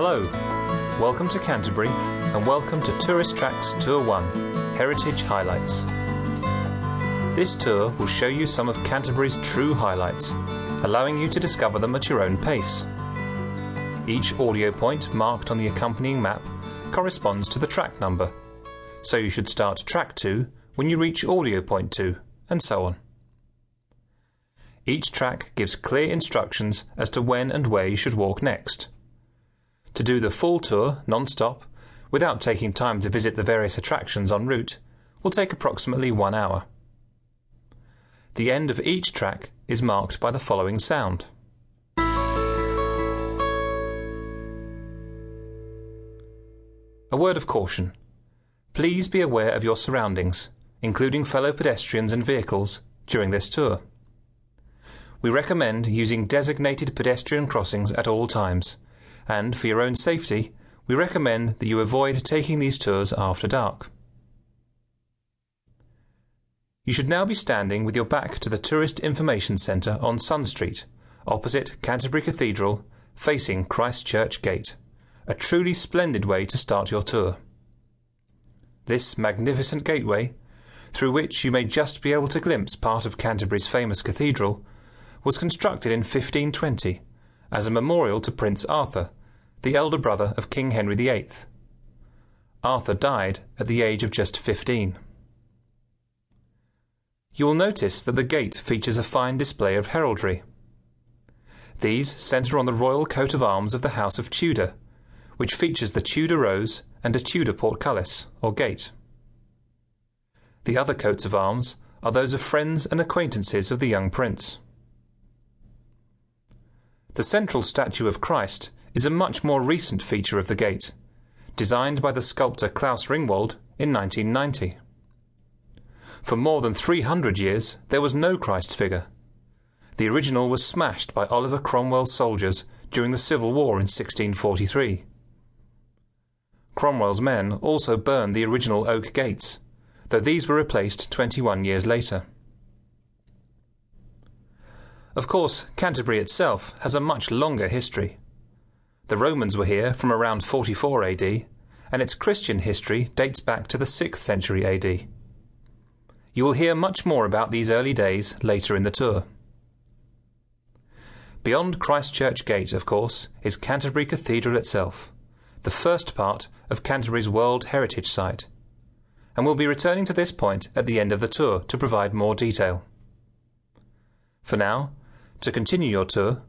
Hello, welcome to Canterbury and welcome to Tourist Tracks Tour 1 Heritage Highlights. This tour will show you some of Canterbury's true highlights, allowing you to discover them at your own pace. Each audio point marked on the accompanying map corresponds to the track number, so you should start track 2 when you reach audio point 2, and so on. Each track gives clear instructions as to when and where you should walk next. To do the full tour non-stop, without taking time to visit the various attractions en route, will take approximately one hour. The end of each track is marked by the following sound. A word of caution. Please be aware of your surroundings, including fellow pedestrians and vehicles, during this tour. We recommend using designated pedestrian crossings at all times, and for your own safety, we recommend that you avoid taking these tours after dark. You should now be standing with your back to the Tourist Information Centre on Sun Street, opposite Canterbury Cathedral, facing Christ Church Gate, a truly splendid way to start your tour. This magnificent gateway, through which you may just be able to glimpse part of Canterbury's famous cathedral, was constructed in 1520 as a memorial to Prince Arthur, the elder brother of King Henry VIII. Arthur died at the age of just 15. You will notice that the gate features a fine display of heraldry. These centre on the royal coat of arms of the House of Tudor, which features the Tudor rose and a Tudor portcullis, or gate. The other coats of arms are those of friends and acquaintances of the young prince. The central statue of Christ is a much more recent feature of the gate, designed by the sculptor Klaus Ringwald in 1990. For more than 300 years, there was no Christ figure. The original was smashed by Oliver Cromwell's soldiers during the Civil War in 1643. Cromwell's men also burned the original oak gates, though these were replaced 21 years later. Of course, Canterbury itself has a much longer history. The Romans were here from around 44 AD, and its Christian history dates back to the 6th century AD. You will hear much more about these early days later in the tour. Beyond Christchurch Gate, of course, is Canterbury Cathedral itself, the first part of Canterbury's World Heritage Site, and we'll be returning to this point at the end of the tour to provide more detail. For now, to continue your tour,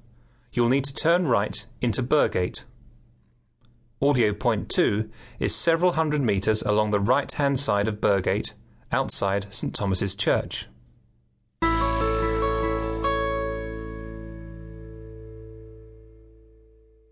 you will need to turn right into Burgate. Audio point 2 is several hundred metres along the right hand side of Burgate, outside St Thomas's Church.